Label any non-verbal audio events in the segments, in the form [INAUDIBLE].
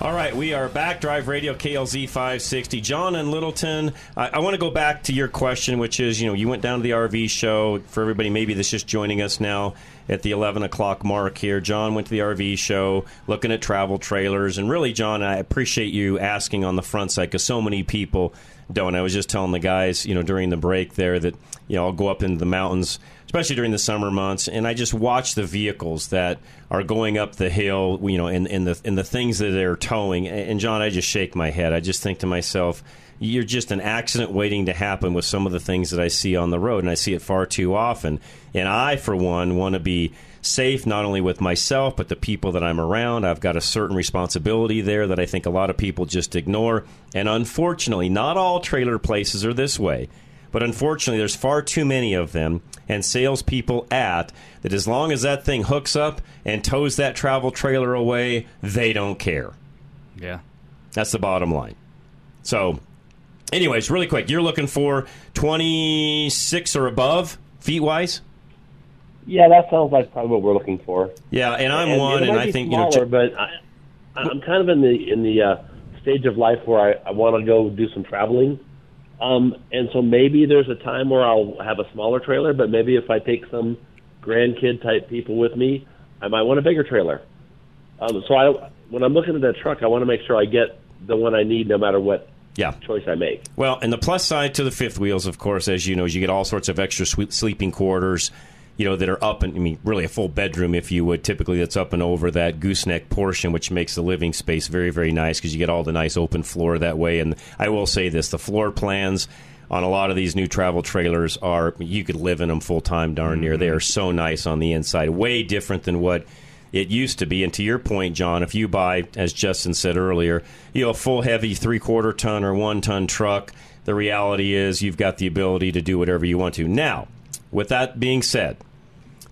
All right, we are back. Drive Radio KLZ 560. John and Littleton, I, I want to go back to your question, which is you know, you went down to the RV show. For everybody maybe that's just joining us now at the 11 o'clock mark here, John went to the RV show looking at travel trailers. And really, John, I appreciate you asking on the front side because so many people don't. I was just telling the guys, you know, during the break there that, you know, I'll go up into the mountains especially during the summer months. And I just watch the vehicles that are going up the hill, you know, and, and the and the things that they're towing. And John, I just shake my head. I just think to myself, you're just an accident waiting to happen with some of the things that I see on the road, and I see it far too often. And I, for one, want to be safe not only with myself but the people that I'm around. I've got a certain responsibility there that I think a lot of people just ignore. And unfortunately, not all trailer places are this way. But unfortunately, there's far too many of them and salespeople at that as long as that thing hooks up and tows that travel trailer away, they don't care. Yeah. That's the bottom line. So, anyways, really quick, you're looking for 26 or above feet wise? Yeah, that sounds like probably what we're looking for. Yeah, and I'm and one, it and I think smaller, you know. but I, I'm kind of in the in the uh, stage of life where I, I want to go do some traveling, um, and so maybe there's a time where I'll have a smaller trailer, but maybe if I take some grandkid type people with me, I might want a bigger trailer. Um, so I, when I'm looking at that truck, I want to make sure I get the one I need, no matter what yeah. choice I make. Well, and the plus side to the fifth wheels, of course, as you know, is you get all sorts of extra sleeping quarters, you know, that are up and I mean, really a full bedroom, if you would. Typically, that's up and over that gooseneck portion, which makes the living space very, very nice because you get all the nice open floor that way. And I will say this: the floor plans on a lot of these new travel trailers are you could live in them full time, darn near. They mm-hmm. are so nice on the inside, way different than what it used to be. And to your point, John, if you buy, as Justin said earlier, you know, a full heavy three quarter ton or one ton truck, the reality is you've got the ability to do whatever you want to. Now, with that being said,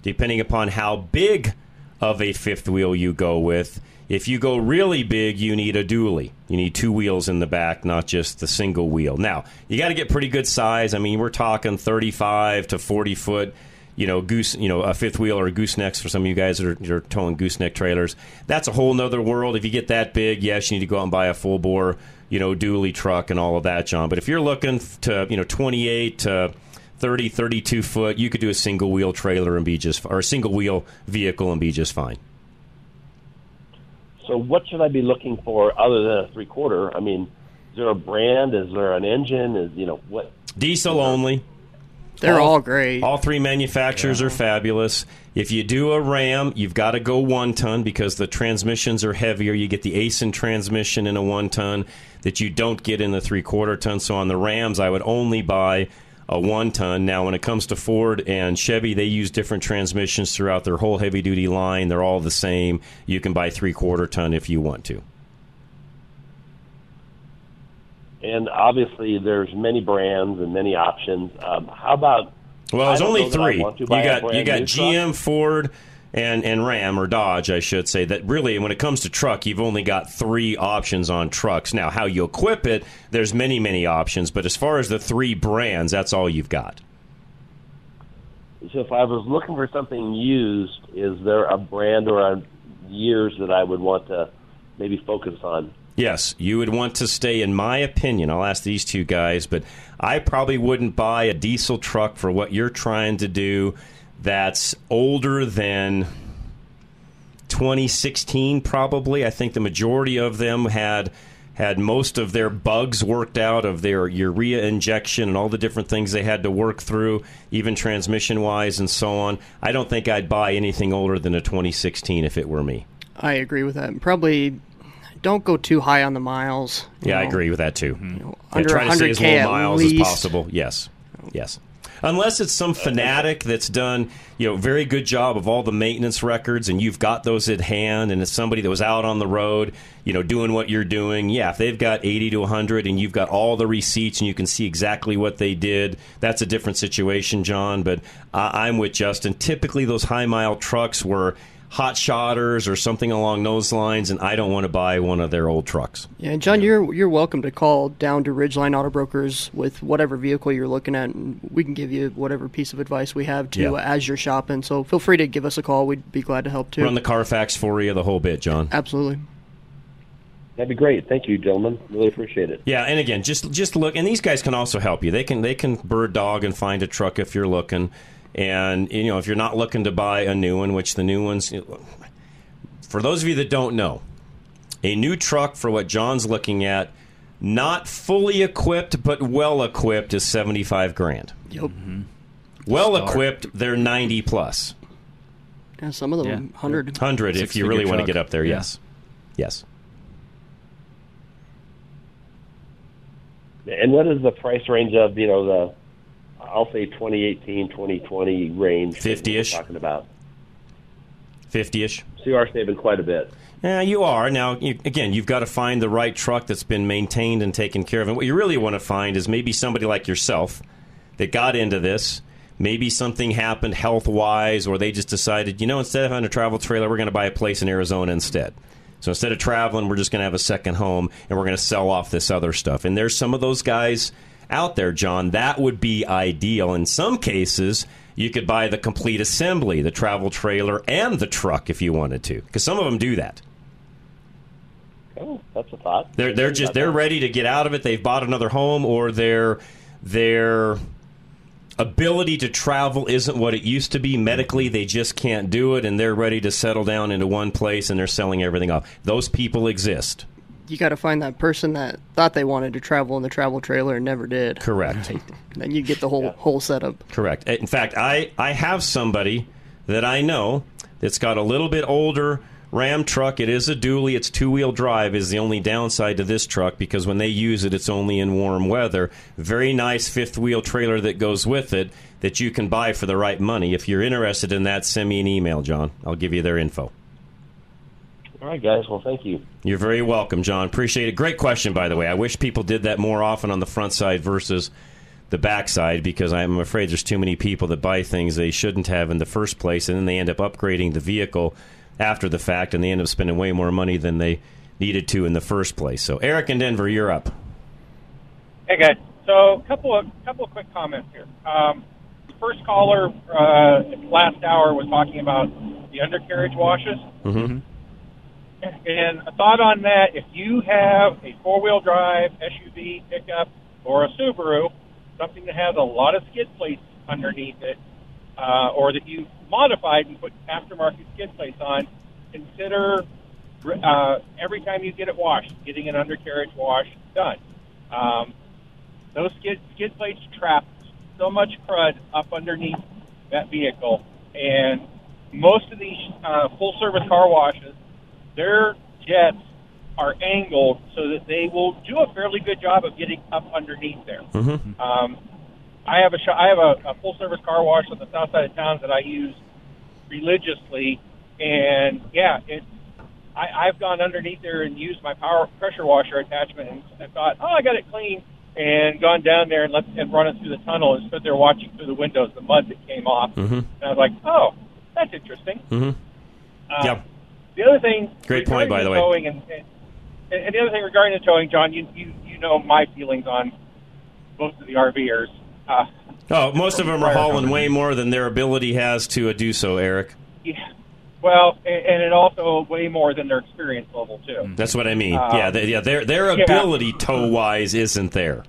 depending upon how big of a fifth wheel you go with, if you go really big, you need a dually. You need two wheels in the back, not just the single wheel. Now, you got to get pretty good size. I mean, we're talking 35 to 40 foot you know, goose, you know, a fifth wheel or a goosenecks for some of you guys that are, are towing gooseneck trailers. That's a whole nother world. If you get that big, yes, you need to go out and buy a full bore, you know, dually truck and all of that, John. But if you're looking to, you know, 28 to 30, 32 foot, you could do a single wheel trailer and be just, or a single wheel vehicle and be just fine. So, what should I be looking for other than a three quarter? I mean, is there a brand? Is there an engine? Is you know what? Diesel only. They're all, great. All three manufacturers yeah. are fabulous. If you do a Ram, you've got to go one ton because the transmissions are heavier. You get the Aisin transmission in a one ton that you don't get in the three quarter ton. So on the Rams, I would only buy a one ton. Now, when it comes to Ford and Chevy, they use different transmissions throughout their whole heavy duty line. They're all the same. You can buy three quarter ton if you want to. and obviously there's many brands and many options. Um, how about? Well, there's only three. You got you got GM, truck. Ford, and and Ram or Dodge, I should say. That really, when it comes to truck, you've only got three options on trucks. Now, how you equip it, there's many many options, but as far as the three brands, that's all you've got. So, if I was looking for something used, is there a brand or a years that I would want to maybe focus on? Yes, you would want to stay, in my opinion. I'll ask these two guys, but I probably wouldn't buy a diesel truck for what you're trying to do that's older than 2016, probably. I think the majority of them had had most of their bugs worked out of their urea injection and all the different things they had to work through, even transmission wise and so on. I don't think I'd buy anything older than a 2016 if it were me. I agree with that. Probably don't go too high on the miles. Yeah, know. I agree with that too. You know, yeah, under try to stay as low miles as possible. Yes, yes unless it's some fanatic that's done you know very good job of all the maintenance records and you've got those at hand and it's somebody that was out on the road you know doing what you're doing yeah if they've got 80 to 100 and you've got all the receipts and you can see exactly what they did that's a different situation john but i'm with justin. Typically those high mile trucks were hot shotters or something along those lines, and I don't want to buy one of their old trucks. Yeah, John, you're you're welcome to call down to Ridgeline Auto Brokers with whatever vehicle you're looking at, and we can give you whatever piece of advice we have to yeah. Uh, as you're shopping. So feel free to give us a call. We'd be glad to help too. Run the Carfax for you, the whole bit, John. Absolutely. That'd be great. Thank you, gentlemen. Really appreciate it. Yeah, and again, just just look, and these guys can also help you. They can they can bird dog and find a truck if you're looking. And you know, if you're not looking to buy a new one, which the new ones, for those of you that don't know, a new truck for what John's looking at, not fully equipped but well equipped, is seventy five grand. Yep. Mm-hmm. Well equipped, they're ninety plus. Yeah, some of them yeah. hundred. Hundred if you really truck. want to get up there. Yeah. Yes. Yes. And what is the price range of you know the I'll say 2018, 2020 range. 50 ish. Talking about 50 ish. So you are saving quite a bit. Yeah, you are. Now, you, again, you've got to find the right truck that's been maintained and taken care of. And what you really want to find is maybe somebody like yourself that got into this. Maybe something happened health wise, or they just decided, you know, instead of having a travel trailer, we're going to buy a place in Arizona instead. So instead of traveling, we're just going to have a second home and we're going to sell off this other stuff. And there's some of those guys out there, John. That would be ideal. In some cases, you could buy the complete assembly, the travel trailer, and the truck if you wanted to, because some of them do that. Oh, that's a thought. They're they're just they're ready to get out of it. They've bought another home, or their their ability to travel isn't what it used to be medically. They just can't do it, and they're ready to settle down into one place, and they're selling everything off. Those people exist you got to find that person that thought they wanted to travel in the travel trailer and never did. Correct. then you get the whole yeah. whole setup. Correct. In fact, I I have somebody that I know that's got a little bit older Ram truck. It is a dually. It's two wheel drive. Is the only downside to this truck because when they use it, it's only in warm weather. Very nice fifth wheel trailer that goes with it that you can buy for the right money. If you're interested in that, send me an email, John. I'll give you their info. All right, guys. Well, thank you. You're very welcome, John. Appreciate it. Great question, by the way. I wish people did that more often on the front side versus the back side because I'm afraid there's too many people that buy things they shouldn't have in the first place, and then they end up upgrading the vehicle after the fact, and they end up spending way more money than they needed to in the first place. So, Eric in Denver, you're up. Hey, guys. So, a couple of couple of quick comments here. Um, the first caller uh, last hour was talking about the undercarriage washes. Mm-hmm. And a thought on that: if you have a four-wheel drive SUV pickup or a Subaru, something that has a lot of skid plates underneath it, uh, or that you modified and put aftermarket skid plates on, consider uh, every time you get it washed, getting an undercarriage wash done. Um, those skid skid plates trap so much crud up underneath that vehicle, and most of these uh, full service car washes their jets are angled so that they will do a fairly good job of getting up underneath there. Mm-hmm. Um, I have a sh- I have a, a full service car wash on the south side of town that I use religiously, and yeah, it's I, I've gone underneath there and used my power pressure washer attachment and, and thought, oh, I got it clean, and gone down there and let and run it through the tunnel and stood there watching through the windows the mud that came off, mm-hmm. and I was like, oh, that's interesting. Mm-hmm. Uh, yeah. The other thing, great point, by the way. Towing and, and, and the other thing regarding the towing, John, you you, you know my feelings on most of the RVers. Uh, oh, most of them are hauling way more than their ability has to uh, do so, Eric. Yeah. Well, and, and it also way more than their experience level too. Mm. That's what I mean. Uh, yeah, they, yeah, their their ability yeah. tow wise isn't there.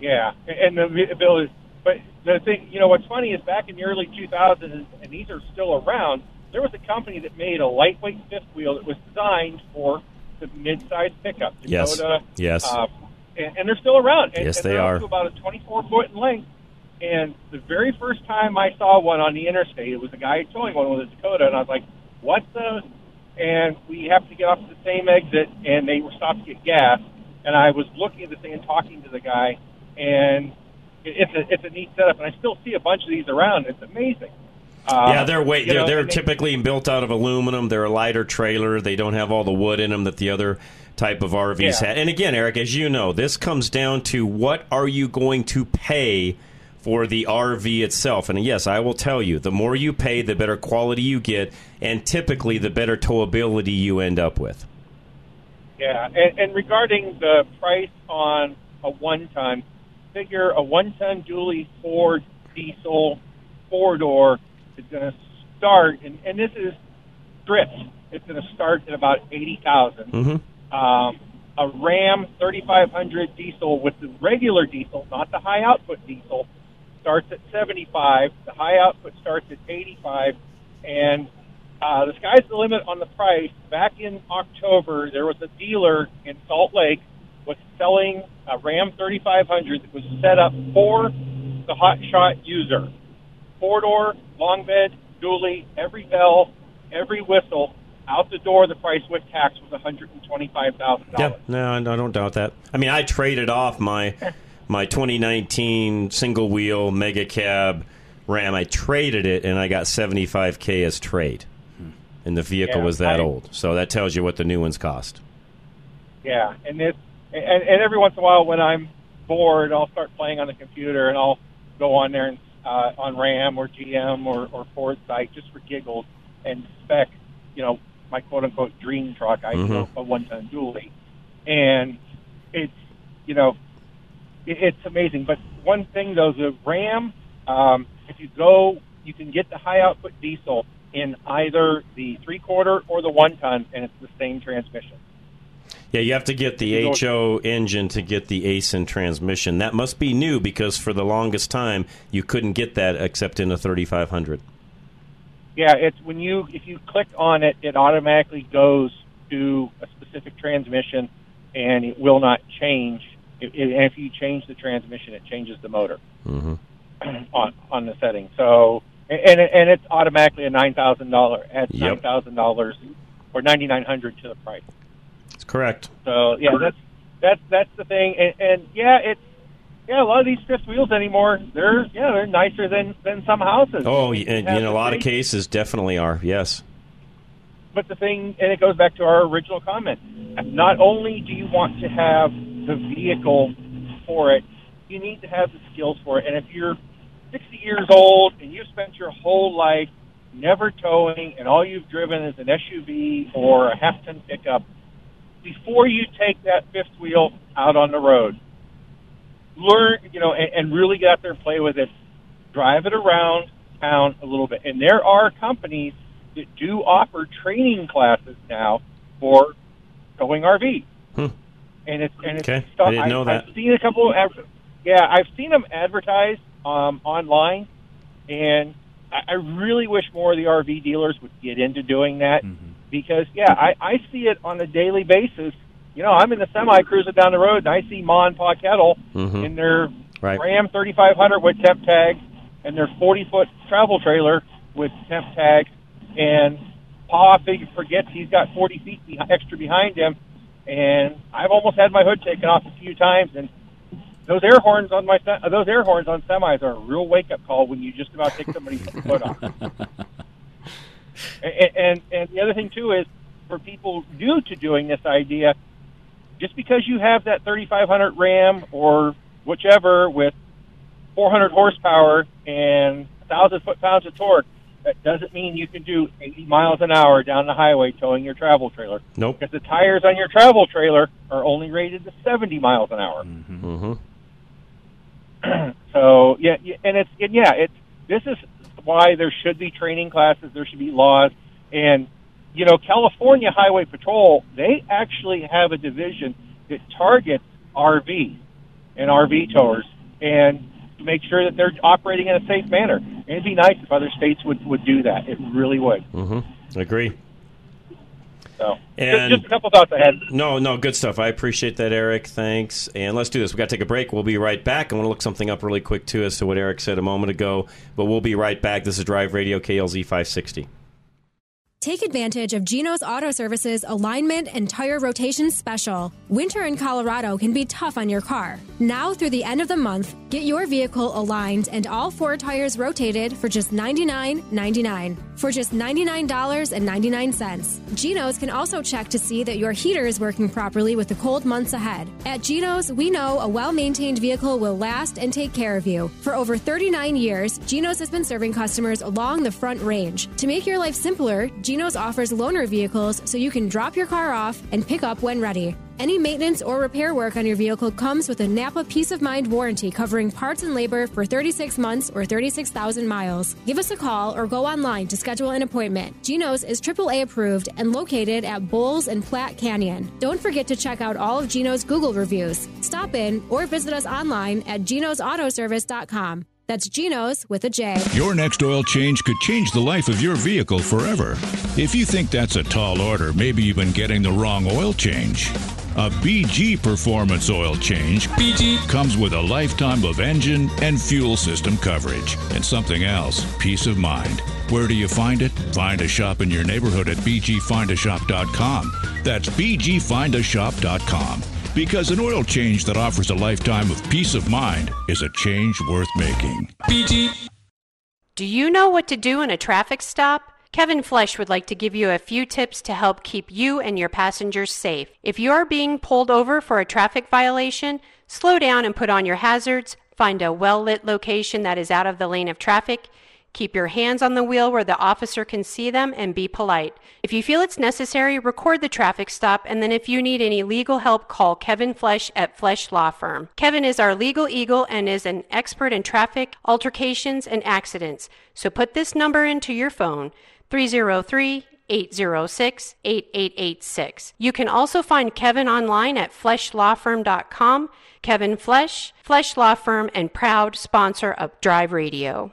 Yeah, and the ability. But the thing, you know, what's funny is back in the early 2000s, and these are still around there was a company that made a lightweight fifth wheel that was designed for the mid-sized pickup. Yes. Dakota, Yes. Uh, and, and they're still around. And, Yes, and they are. About a 24 foot in length. And the very first time I saw one on the interstate, it was a guy towing one with a Dakota, and I was like, "What the?" And we happened to get off the same exit, and they were stopped to get gas. And I was looking at the thing and talking to the guy, and it, it's a it's a neat setup. And I still see a bunch of these around. It's amazing. Uh, yeah, they're weight. They're, know, they're they- typically built out of aluminum. They're a lighter trailer. They don't have all the wood in them that the other type of RVs Yeah. had. And again, Eric, as you know, this comes down to what are you going to pay for the RV itself. And yes, I will tell you, the more you pay, the better quality you get, and typically the better towability you end up with. Yeah, and, and regarding the price on a one-ton, figure a one-ton dually Ford diesel four-door is going to start, and, and this is stripped. It's going to start at about eighty thousand. Mm-hmm. Um, a Ram 3500 diesel with the regular diesel, not the high output diesel, starts at 75. The high output starts at 85, and uh, the sky's the limit on the price. Back in October, there was a dealer in Salt Lake was selling a Ram 3500 that was set up for the hot shot user. Four door, long bed, dually, every bell, every whistle. Out the door, the price with tax was one hundred and twenty-five thousand Yeah, dollars. no, I don't doubt that. I mean, I traded off my [LAUGHS] my 2019 single wheel mega cab Ram. I traded it, and I got 75k as trade, hmm. and the vehicle Yeah, was that I- old. So that tells you what the new ones cost. Yeah, and this, and, and every once in a while when I'm bored, I'll start playing on the computer, and I'll go on there and uh, on RAM or GM or, or Ford site just for giggles and spec, you know, my quote unquote dream truck. I Mhm. drove a one ton dually, and it's you know, it, it's amazing. But one thing though, the Ram, um, if you go, you can get the high output diesel in either the three quarter or the one ton, and it's the same transmission. Yeah, you have to get the You HO engine to get the Aisin transmission. That must be new because for the longest time you couldn't get that except in a 3500. Yeah, it's when you if you click on it, it automatically goes to a specific transmission, and it will not change. It, it, and if you change the transmission, it changes the motor hmm [CLEARS THROAT] on on the setting. So and and it's automatically a nine thousand dollar adds Yep. nine thousand dollars or ninety nine hundred to the price. Correct. So yeah, that's that's that's the thing. And, and yeah, it's yeah, a lot of these fifth wheels anymore, they're yeah, they're nicer than than some houses. Oh, and in a lot of cases, definitely are. Yes. But the thing, and it goes back to our original comment. Not only do you want to have the vehicle for it, you need to have the skills for it. And if you're 60 years old and you've spent your whole life never towing, and all you've driven is an SUV or a half ton pickup, before you take that fifth wheel out on the road, learn, you know, and, and really get out there and play with it. Drive it around town a little bit. And there are companies that do offer training classes now for towing RV. Hmm. And it's and it's Okay. stuff. I didn't know that. I've seen a couple of adver- yeah, I've seen them advertised um, online, and I, I really wish more of the RV dealers would get into doing that because yeah, I, I see it on a daily basis. You know, I'm in the semi cruising down the road, and I see Ma and Pa Kettle Mhm. in their Right. Ram 3500 with temp tags and their 40 foot travel trailer with temp tags. And Pa fig- forgets he's got 40 feet be- extra behind him. And I've almost had my hood taken off a few times. And those air horns on my se- uh, those air horns on semis are a real wake up call when you just about take somebody's [LAUGHS] foot off. [LAUGHS] And, and and the other thing too is for people new to doing this idea, just because you have that 3500 Ram or whichever with 400 horsepower and 1,000 foot pounds of torque, that doesn't mean you can do 80 miles an hour down the highway towing your travel trailer. Nope. Because the tires on your travel trailer are only rated to 70 miles an hour. hmm [CLEARS THROAT] So yeah, yeah, and it's and yeah, it's this is why there should be training classes, there should be laws, and you know, California Highway Patrol they actually have a division that targets RVs and RV towers and make sure that they're operating in a safe manner. And it'd be nice if other states would would do that. It really would. hmm Agree. So, and just, just a couple thoughts I had. No, no, good stuff. I appreciate that, Eric. Thanks. And let's do this. we got to take a break. We'll be right back. I want to look something up really quick, too, as to what Eric said a moment ago. But we'll be right back. This is Drive Radio KLZ 560. Take advantage of Jeno's Auto Services alignment and tire rotation special. Winter in Colorado can be tough on your car. Now through the end of the month, get your vehicle aligned and all four tires rotated for just $99.99. For just $99.99. Jeno's can also check to see that your heater is working properly with the cold months ahead. At Jeno's, we know a well maintained vehicle will last and take care of you. For over 39 years, Jeno's has been serving customers along the front range. To make your life simpler, Jeno's offers loaner vehicles so you can drop your car off and pick up when ready. Any maintenance or repair work on your vehicle comes with a Napa Peace of Mind warranty covering parts and labor for 36 months or 36,000 miles. Give us a call or go online to schedule an appointment. Jeno's is AAA approved and located at Bowles and Platte Canyon. Don't forget to check out all of Jeno's Google reviews. Stop in or visit us online at jenosautoservice.com. That's Jeno's with a J. Your next oil change could change the life of your vehicle forever. If you think that's a tall order, maybe you've been getting the wrong oil change. A BG Performance oil change BG comes with a lifetime of engine and fuel system coverage. And something else, peace of mind. Where do you find it? Find a shop in your neighborhood at bgfindashop.com. That's bgfindashop.com because an oil change that offers a lifetime of peace of mind is a change worth making. BG. Do you know what to do in a traffic stop? Kevin Flesh would like to give you a few tips to help keep you and your passengers safe. If you are being pulled over for a traffic violation, slow down and put on your hazards, find a well lit location that is out of the lane of traffic, Keep your hands on the wheel where the officer can see them and be polite. If you feel it's necessary, record the traffic stop, and then if you need any legal help, call Kevin Flesh at Flesh Law Firm. Kevin is our legal eagle and is an expert in traffic, altercations, and accidents. So put this number into your phone 303 806 8886. You can also find Kevin online at fleshlawfirm.com. Kevin Flesh, Flesh Law Firm, and proud sponsor of Drive Radio.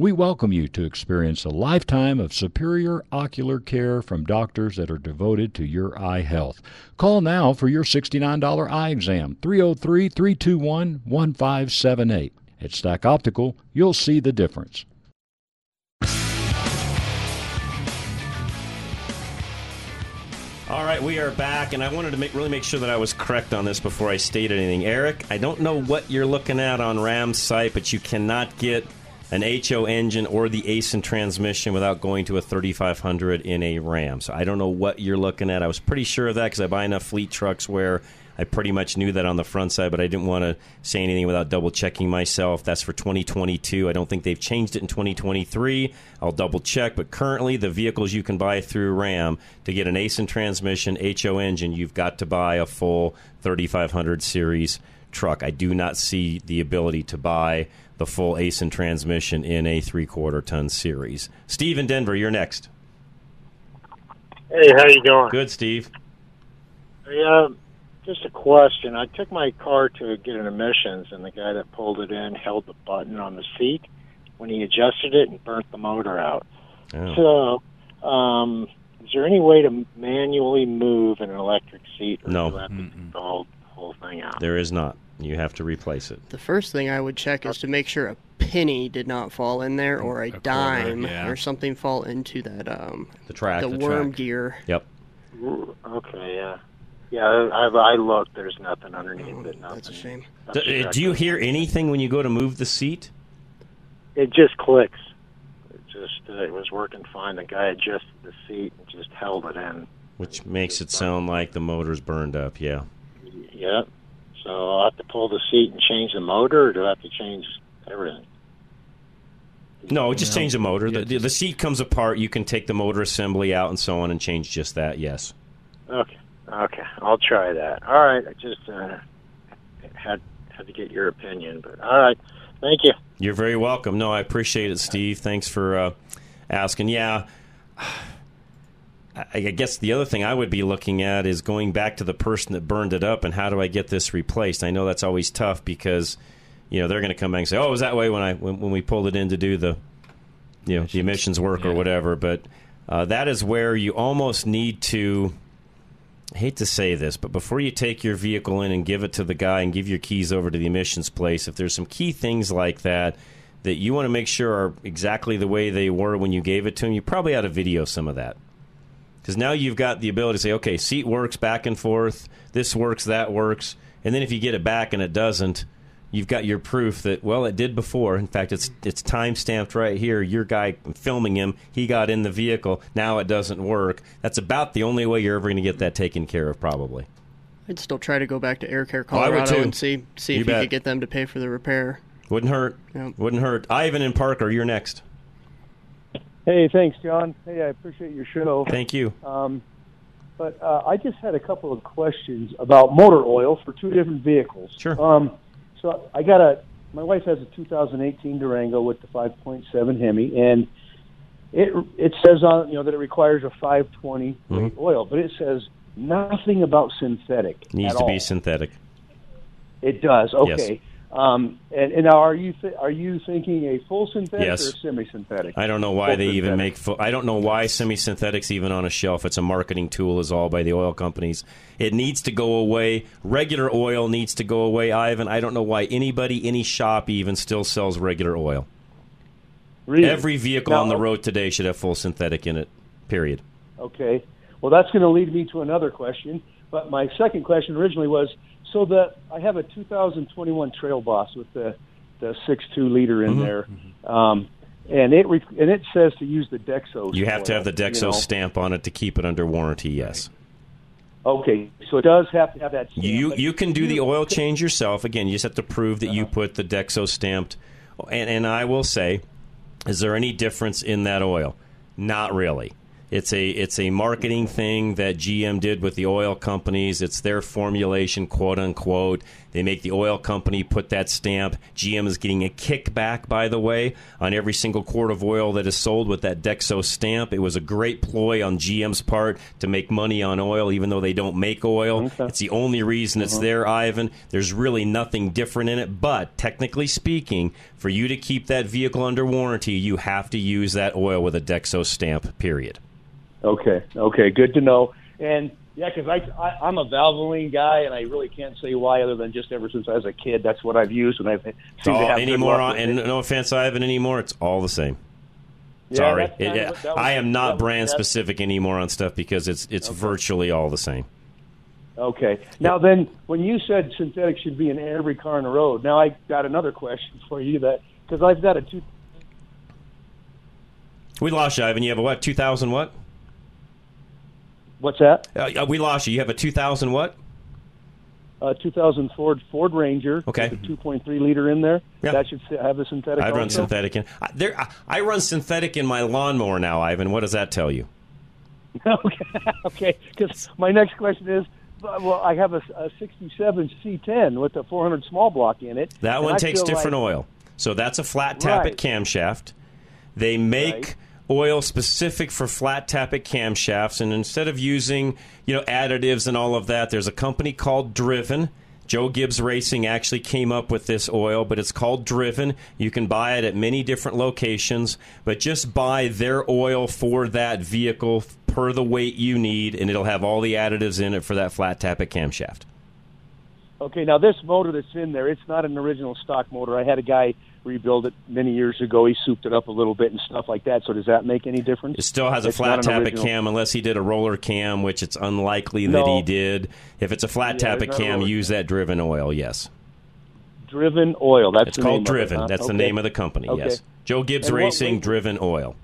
We welcome you to experience a lifetime of superior ocular care from doctors that are devoted to your eye health. Call now for your $69 eye exam, 303 321 1578. At Stack Optical, you'll see the difference. All right, we are back, and I wanted to make, really make sure that I was correct on this before I stated anything. Eric, I don't know what you're looking at on Ram's site, but you cannot get an HO engine or the Aisin transmission without going to a 3500 in a Ram. So I don't know what you're looking at. I was pretty sure of that because I buy enough fleet trucks where I pretty much knew that on the front side, but I didn't want to say anything without double checking myself. That's for 2022. I don't think they've changed it in 2023. I'll double check, but currently the vehicles you can buy through Ram to get an Aisin transmission, HO engine, you've got to buy a full 3500 series truck. I do not see the ability to buy the full Aisin transmission in a three quarter ton series. Steve in Denver, you're next. Hey, how you doing? Good, Steve. Hey, uh, just a question. I took my car to get an emissions, and the guy that pulled it in held the button on the seat, when he adjusted it and burnt the motor out. Oh. So, um, is there any way to manually move an electric seat? Or No. do I have to take the whole whole thing out? There is not. You have to replace it. The first thing I would check is to make sure a penny did not fall in there or a, dime yeah. or something fall into that um The track. the, the worm track. gear. Yep. Okay, yeah, yeah. I, I looked. There's nothing underneath it. Nothing. That's a shame. Do, uh, do you hear anything when you go to move the seat? It just clicks. It just uh, it was working fine. The guy adjusted the seat and just held it in. Which makes it sound like the motor's burned up. Yeah. Yep. So I'll have to pull the seat and change the motor, or do I have to change everything? No, just change the motor. The, the, the seat comes apart. You can take the motor assembly out and so on and change just that. Yes. Okay. Okay. I'll try that. All right. I just uh, had had to get your opinion, but all right. Thank you. You're very welcome. No, I appreciate it, Steve. Thanks for uh, asking. Yeah. I I guess the other thing I would be looking at is going back to the person that burned it up and how do I get this replaced? I know that's always tough because you know they're going to come back and say, "Oh, it was that way when I when, when we pulled it in to do the you know the emissions work or whatever." But uh, that is where you almost need to. I hate to say this, but before you take your vehicle in and give it to the guy and give your keys over to the emissions place, if there's some key things like that that you want to make sure are exactly the way they were when you gave it to him, you probably ought to video some of that. Because now you've got the ability to say, okay, seat works back and forth, this works, that works. And then if you get it back and it doesn't, you've got your proof that, well, it did before. In fact, it's, it's time stamped right here. Your guy filming him, he got in the vehicle. Now it doesn't work. That's about the only way you're ever going to get that taken care of, probably. I'd still try to go back to Air Care Oh, Colorado too. and see see You if bet. you could get them to pay for the repair. Wouldn't hurt. Wouldn't hurt. Ivan and Parker, you're next. Hey, thanks, John. Hey, I appreciate your show. Thank you. Um, but uh, I just had a couple of questions about motor oil for two different vehicles. Sure. Um, so I got a. My wife has a 2018 Durango with the 5.7 Hemi, and it it says on you know that it requires a 520 weight oil, but it says nothing about synthetic. Mm-hmm. Needs to all. be synthetic. It does. Yes. Um, and, and now, are you th- are you thinking a full synthetic Yes. or a semi-synthetic? I don't know why Full they even synthetic. make. Fu- I don't know why semi-synthetics even on a shelf. It's a marketing tool, is all by the oil companies. It needs to go away. Regular oil needs to go away. Ivan, I don't know why anybody, any shop, even still sells regular oil. Really? Every vehicle Now- on the road today should have full synthetic in it. Period. Okay. Well, that's going to lead me to another question. But my second question originally was so that I have a 2021 Trail Boss with the the 6.2 liter in Mhm. there, um, and it re- and it says to use the Dexos. You have to have the Dexo you know. stamp on it to keep it under warranty. Yes. Okay, so it does have to have that. Stamp, You you can do the oil change yourself. Again, you just have to prove that you put the Dexo stamped. And, and I will say, is there any difference in that oil? Not really. It's a it's a marketing thing that GM did with the oil companies. It's their formulation, quote unquote. They make the oil company put that stamp. GM is getting a kickback, by the way, on every single quart of oil that is sold with that Dexo stamp. It was a great ploy on GM's part to make money on oil, even though they don't make oil. It's the only reason it's uh-huh. there, Ivan. There's really nothing different in it. But technically speaking, for you to keep that vehicle under warranty, you have to use that oil with a Dexo stamp. Period. Okay, okay, good to know. And yeah, because I, I I'm a Valvoline guy, and I really can't say why, other than just ever since I was a kid, that's what I've used, and I've seemed to all have anymore, on, and no offense, Ivan, anymore. It's all the same. Yeah, Sorry, kind It- was- I am not brand specific anymore on stuff because it's it's virtually all the same. Okay. Now then, when you said synthetic should be in every car on the road, now I got another question [LAUGHS] for you that because I've got a two. We lost you, Ivan. You have a what? Two thousand what? What's that? Uh, uh, we lost you. You have a two thousand what? Uh, 2000 Ford Ford Ranger. Okay. With a 2.3 liter in there. Yeah. That should have the synthetic. I run also? synthetic in. I, there, I, I run synthetic in my lawnmower now, Ivan. What does that tell you? [LAUGHS] okay. [LAUGHS] Okay. Because my next question is, well, I have a, a 67 C10 with a 400 small block in it. That one I takes different like- oil. So that's a flat tappet Right. camshaft. They make oil specific for flat tappet camshafts, and instead of using you know additives and all of that, there's a company called Driven. Joe Gibbs Racing actually came up with this oil, but it's called Driven. You can buy it at many different locations, but just buy their oil for that vehicle per the weight you need, and it'll have all the additives in it for that flat tappet camshaft. Okay, now this motor that's in there, it's not an original stock motor. I had a guy rebuild it many years ago. He souped it up a little bit and stuff like that. So does that make any difference? It still has a It's flat tappet cam unless he did a roller cam, which it's unlikely that he did. If it's a flat Yeah, tappet there's not cam, use that driven oil, yes. Driven oil. That's called name of it, Driven. huh? That's the name of the company, Okay. yes. Joe Gibbs And Racing Driven Oil.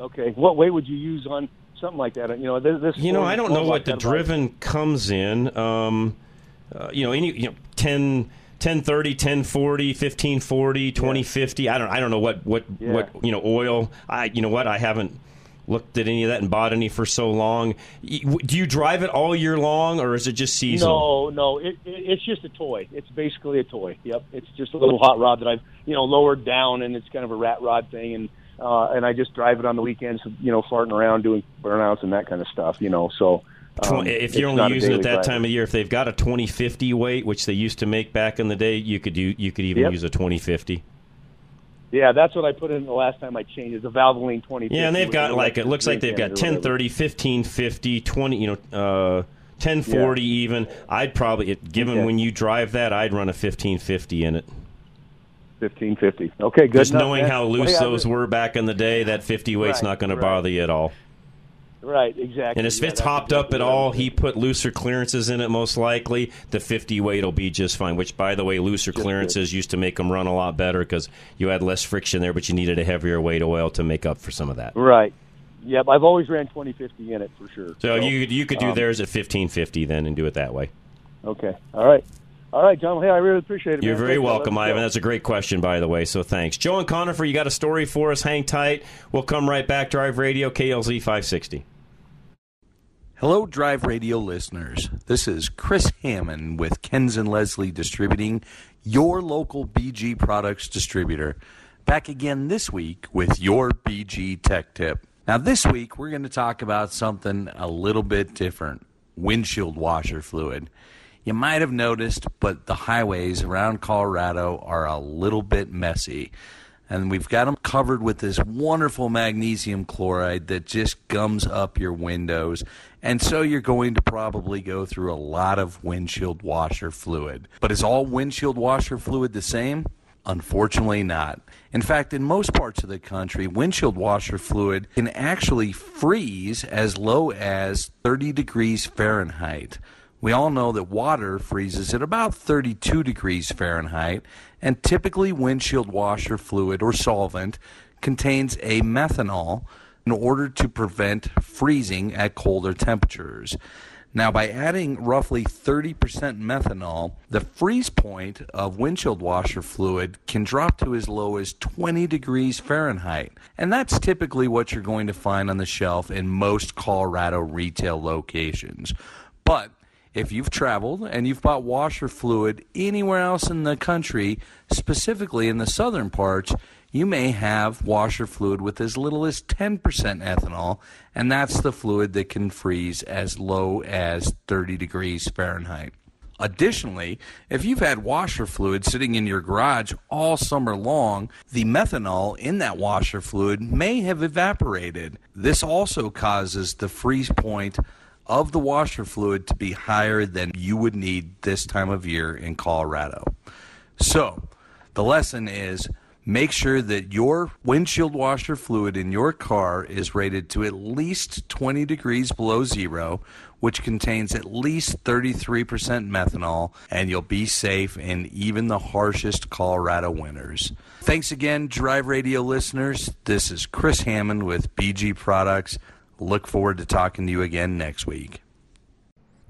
Okay, what weight would you use on something like that? You know, this. You know, I don't know what like the driven comes in. Um, uh, you know, any you know 10 1030, 1040, 1540, 2050. I don't I don't know what what Yeah. what you know oil. I you know what I haven't looked at any of that and bought any for so long. Do you drive it all year long or is it just seasonal? No, no, it, it, it's just a toy. It's basically a toy. Yep, it's just a little hot rod that I've you know lowered down, and it's kind of a rat rod thing, and uh, and I just drive it on the weekends, you know, farting around doing burnouts and that kind of stuff, you know. So um, if you're only using it that driver. time of year, if they've got a 2050 weight, which they used to make back in the day, you could do you could even Yep. use a 2050. Yeah, that's what I put in the last time I changed. Is the Valvoline twenty. Yeah, and they've got like it looks like they've got 1030, 1550, 20, you know, uh 1040 even. I'd probably it, given Okay. when you drive that, I'd run a 1550 in it. fifteen fifty. Okay, good. Just enough, knowing man. how Well, loose yeah, those were back in the day, that 50 weight's Right, not going to bother you at all. Right, exactly. And if Yeah, it's hopped up at all, he put looser clearances in it most likely. The 50 weight will be just fine. Which, by the way, looser clearances used to make them run a lot better because you had less friction there, but you needed a heavier weight oil to make up for some of that. Right. Yep, I've always ran twenty fifty in it for sure. So you you could do um, theirs at 1550 then and do it that way. Okay. All right. All right, John. Hey, I really appreciate it. You're man. very Thanks, welcome, go. Ivan. That's a great question, by the way. So thanks, Joe and Conifer. You got a story for us? Hang tight. We'll come right back. Drive Radio KLZ 560. Hello, Drive Radio listeners. This is Chris Hammond with Kens and Leslie Distributing, your local BG products distributor. Back again this week with your BG Tech Tip. Now, this week we're going to talk about something a little bit different windshield washer fluid. You might have noticed, but the highways around Colorado are a little bit messy and we've got them covered with this wonderful magnesium chloride that just gums up your windows. And so you're going to probably go through a lot of windshield washer fluid. But is all windshield washer fluid the same? Unfortunately, not. In fact, in most parts of the country, windshield washer fluid can actually freeze as low as 30 degrees Fahrenheit. We all know that water freezes at about 32 degrees Fahrenheit, and typically windshield washer fluid or solvent contains a methanol in order to prevent freezing at colder temperatures. Now, by adding roughly 30% methanol, the freeze point of windshield washer fluid can drop to as low as 20 degrees Fahrenheit. And that's typically what you're going to find on the shelf in most Colorado retail locations. But if you've traveled and you've bought washer fluid anywhere else in the country, specifically in the southern parts, you may have washer fluid with as little as 10% ethanol, and that's the fluid that can freeze as low as 30 degrees Fahrenheit. Additionally, if you've had washer fluid sitting in your garage all summer long, the methanol in that washer fluid may have evaporated. This also causes the freeze point of the washer fluid to be higher than you would need this time of year in Colorado. So, the lesson is make sure that your windshield washer fluid in your car is rated to at least 20 degrees below zero, which contains at least 33% methanol, and you'll be safe in even the harshest Colorado winters. Thanks again, Drive Radio listeners. This is Chris Hammond with BG Products. Look forward to talking to you again next week.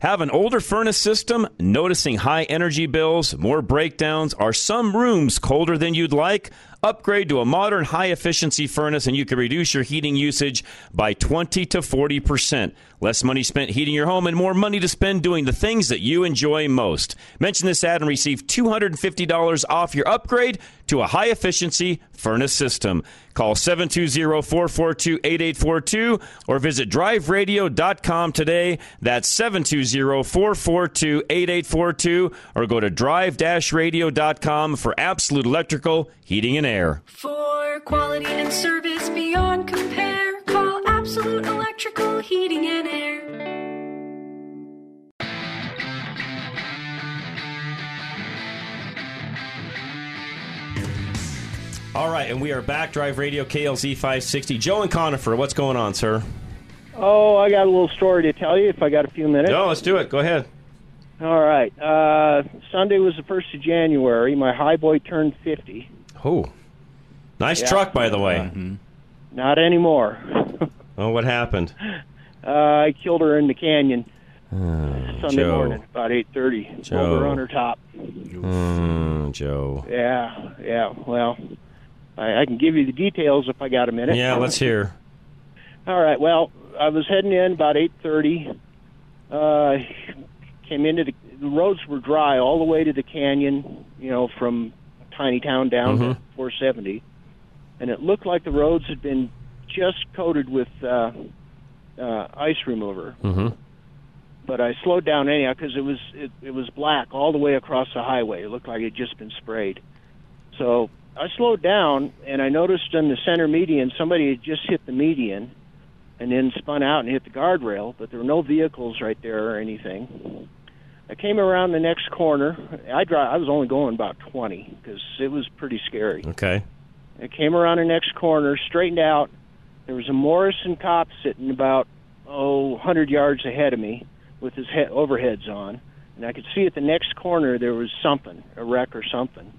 Have an older furnace system, noticing high energy bills, more breakdowns, are some rooms colder than you'd like? Upgrade to a modern high efficiency furnace and you can reduce your heating usage by 20 to 40%. Less money spent heating your home and more money to spend doing the things that you enjoy most. Mention this ad and receive $250 off your upgrade to a high efficiency furnace system. Call 720-442-8842 or visit driveradio.com today. That's 720-442-8842 or go to drive-radio.com for absolute electrical, heating and air. For quality and service beyond compare, call Absolute Electrical Heating and Air. All right, and we are back. Drive Radio KLZ 560. Joe and Conifer, what's going on, sir? Oh, I got a little story to tell you if I got a few minutes. No, let's do it. Go ahead. All right. Uh, Sunday was the 1st of January. My high boy turned 50. Oh, nice Yeah. truck, by the way. Not anymore. [LAUGHS] Oh, what happened? Uh, I killed her in the canyon Oh, Sunday Joe. morning, about 8.30. Joe. Rolled her on her top. Mm, Joe. Yeah, yeah. Well, I, I can give you the details if I got a minute. Yeah, let's hear. All right. Well, I was heading in about eight thirty. Uh, came into the, the roads were dry all the way to the canyon. You know, from tiny town down Mhm. to 470, and it looked like the roads had been just coated with uh, uh, ice remover. Mm-hmm. But I slowed down anyhow because it was it, it was black all the way across the highway. It looked like it had just been sprayed. So I slowed down, and I noticed in the center median somebody had just hit the median, and then spun out and hit the guardrail. But there were no vehicles right there or anything. I came around the next corner. I drive. I was only going about 20 because it was pretty scary. Okay. I came around the next corner, straightened out. There was a Morrison cop sitting about oh 100 yards ahead of me with his head overheads on, and I could see at the next corner there was something, a wreck or something.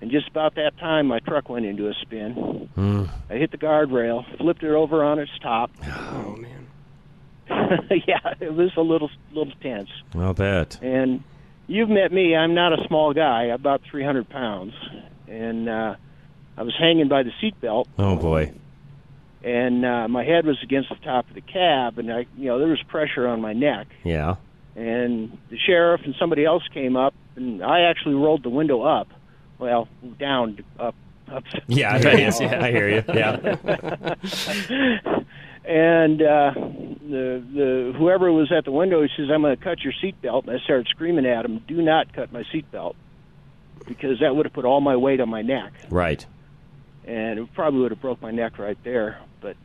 And just about that time, my truck went into a spin. Mm. I hit the guardrail, flipped it over on its top. [SIGHS] Oh man. [LAUGHS] yeah, it was a little little tense. I'll bet. And you've met me. I'm not a small guy. About 300 pounds, and uh, I was hanging by the seatbelt, Oh, boy. and uh, my head was against the top of the cab, and I, you know, there was pressure on my neck. Yeah. And the sheriff and somebody else came up, and I actually rolled the window up, well, down, up, up. Yeah, I yeah, I hear you. Yeah. [LAUGHS] and uh, the the whoever was at the window, he says, "I'm going to cut your seatbelt." And I started screaming at him, "Do not cut my seatbelt," because that would have put all my weight on my neck, Right. And it probably would have broke my neck right there. But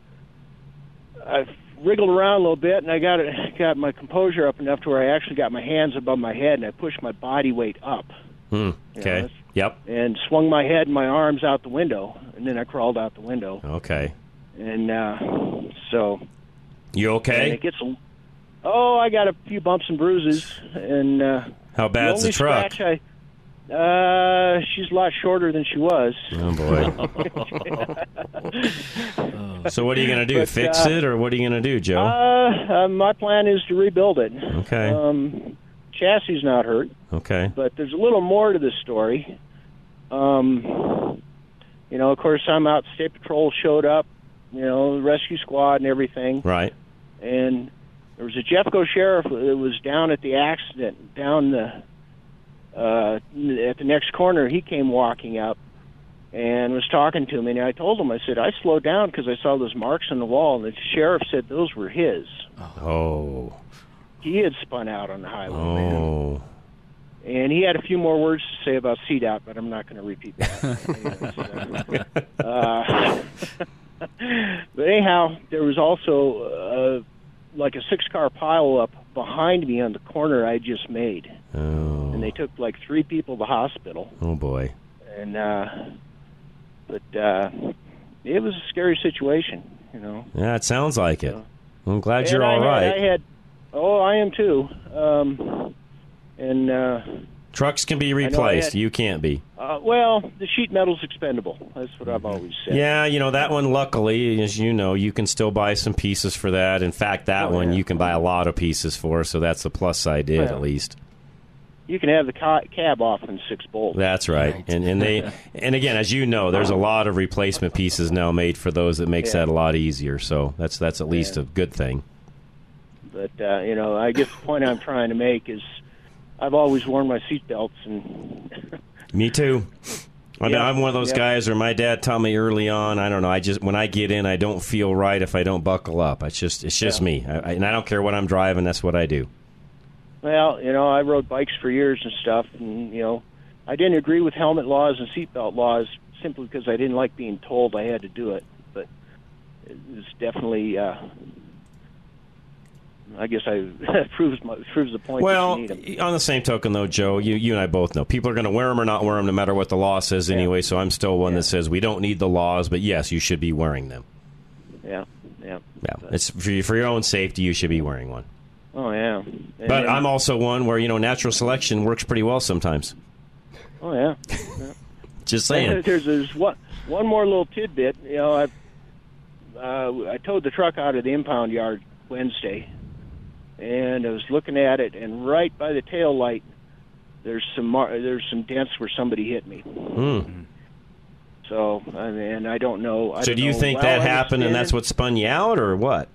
I wriggled around a little bit, and I got it, [LAUGHS] got my composure up enough to where I actually got my hands above my head, and I pushed my body weight up Hmm. Okay. that's- Yep. and swung my head and my arms out the window, and then I crawled out the window, Okay. and uh, so You okay? it gets a, oh, I got a few bumps and bruises, and uh, How bad's the only truck? I, Uh, she's a lot shorter than she was. Oh boy. [LAUGHS] so what are you going to do? But, Fix uh, it, or what are you going to do, Joe? Uh, uh, my plan is to rebuild it. Okay. Um, chassis is not hurt, okay. but there's a little more to this story. Um, you know, of course, I'm out. State Patrol showed up. You know, the rescue squad and everything. Right. and there was a Jeffco sheriff that was down at the accident down the uh at the next corner he came walking up and was talking to me and I told him I said I slowed down because I saw those marks on the wall and the sheriff said those were his Oh. he had spun out on the highway man. Oh. and he had a few more words to say about CDOT but I'm not going to repeat that [LAUGHS] uh, uh, [LAUGHS] but anyhow, there was also uh, like a six car pile up behind me on the corner I just made, Oh. And they took like three people to the hospital. Oh boy. And uh, but uh, it was a scary situation, you know. Yeah, it sounds like it. I'm glad you're I all had- right. I had, oh, I am too. Um, and uh, Trucks can be replaced. had- You can't be. uh, well, the sheet metal's expendable. That's what I've always said. Yeah, you know that one. Luckily, as you know, you can still buy some pieces for that. In fact, that Oh, one yeah. you can buy a lot of pieces for. So that's the plus side, did Well. at least. You can have the cab off in six bolts. That's right. And and they [LAUGHS] and again, as you know, there's a lot of replacement pieces now made for those that makes Yeah. that a lot easier. So that's that's at least Yeah. a good thing. But uh, you know, I guess the point I'm trying to make is, I've always worn my seatbelts, and [LAUGHS] Me too. I mean, Yeah, I'm one of those yeah. guys where my dad taught me early on. I don't know. I just when I get in, I don't feel right if I don't buckle up. It's just it's just Yeah. me, I, I, and I don't care what I'm driving. That's what I do. Well, you know, I rode bikes for years and stuff, and you know, I didn't agree with helmet laws and seatbelt laws simply because I didn't like being told I had to do it. But it's definitely, uh, I guess, I [LAUGHS] proves my proves the point. Well, you need 'em. on the same token, though, Joe, you, you and I both know people are going to wear them or not wear them, no matter what the law says anyway. So I'm still one that says we don't need the laws, but yes, you should be wearing them. yeah, yeah. Yeah, it's for, for your own safety. You should be wearing one. Oh yeah. But I'm also one where you know natural selection works pretty well sometimes. Oh yeah. [LAUGHS] Just saying. There's, there's one one more little tidbit. You know, I uh, I towed the truck out of the impound yard Wednesday, and I was looking at it, and right by the tail light, there's some mar- there's some dents where somebody hit me. Hmm. So, and, and I don't know. I So don't do you know. think Well, that happened and that's what spun you out, or what?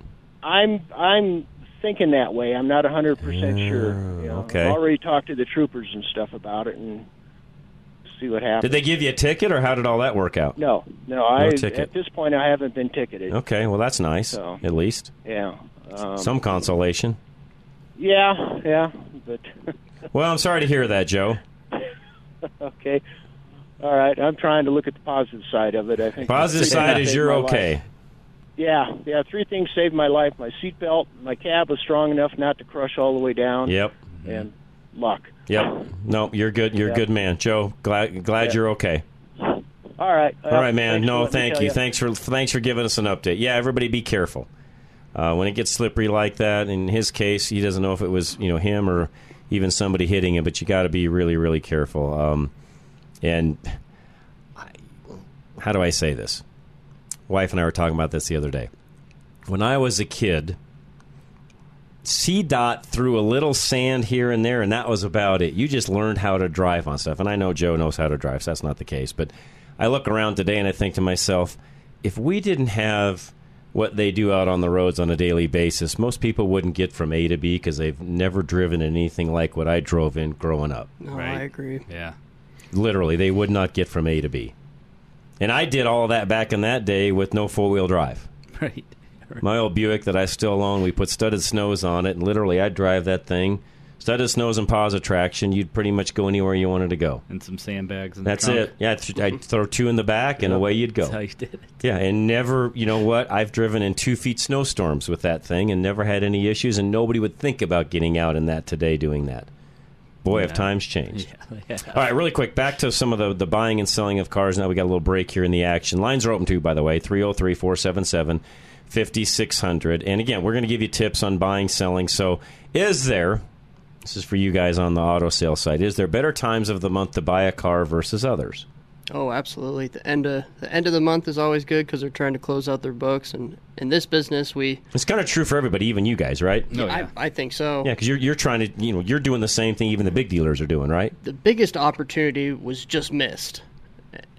I'm I'm thinking that way. I'm not hundred percent sure. You know, okay. I've already talked to the troopers and stuff about it, and see what happens. Did they give you a ticket, or how did all that work out? No, no. I ticket. at this point I haven't been ticketed. Okay, well that's nice, So- at least Yeah. Um, some consolation. Yeah, yeah, but [LAUGHS] Well, I'm sorry to hear that, Joe. okay. All right, I'm trying to look at the positive side of it. I think Positive [LAUGHS] side is you're okay. life. Yeah, yeah. Three things saved my life: my seatbelt, my cab was strong enough not to crush all the way down. Yep. And luck. Yep. No, you're good. You're a Yeah. good man, Joe. Glad glad Yeah. you're okay. All right. All right, man. thanks No, thank tell you. Thanks for thanks for giving us an update. Yeah, everybody, be careful uh, when it gets slippery like that. In his case, he doesn't know if it was you know him or even somebody hitting him, but you got to be really really careful. Um, and I, how do I say this? Wife and I were talking about this the other day. When I was a kid, CDOT threw a little sand here and there, and that was about it. You just learned how to drive on stuff. And I know Joe knows how to drive, so that's not the case. But I look around today and I think to myself, if we didn't have what they do out on the roads on a daily basis, most people wouldn't get from A to B because they've never driven anything like what I drove in growing up. No, I agree. Yeah. Literally, they would not get from A to B. And I did all that back in that day with no four wheel drive. [LAUGHS] Right. My old Buick that I still own, we put studded snows on it, and literally I'd drive that thing. Studded snows and positive traction, you'd pretty much go anywhere you wanted to go. And some sandbags. In That's it. Yeah, I'd, I'd throw two in the back, and Yep. away you'd go. That's how you did it. Yeah, and never, you know what? I've driven in two feet snowstorms with that thing and never had any issues, and nobody would think about getting out in that today doing that. Boy, have times changed. [LAUGHS] Yeah. All right, really quick, back to some of the, the buying and selling of cars. Now we got a little break here in the action. Lines are open too, by the way 303 477 5600. And again, we're going to give you tips on buying, selling. So, is there This is for you guys on the auto sale site. Is there better times of the month to buy a car versus others? Oh, absolutely. The end of the end of the month is always good because they're trying to close out their books. And in this business, we It's kind of true for everybody, even you guys, right? I, I think so. Yeah, because you're you're trying to you know you're doing the same thing even the big dealers are doing, right? The biggest opportunity was just missed,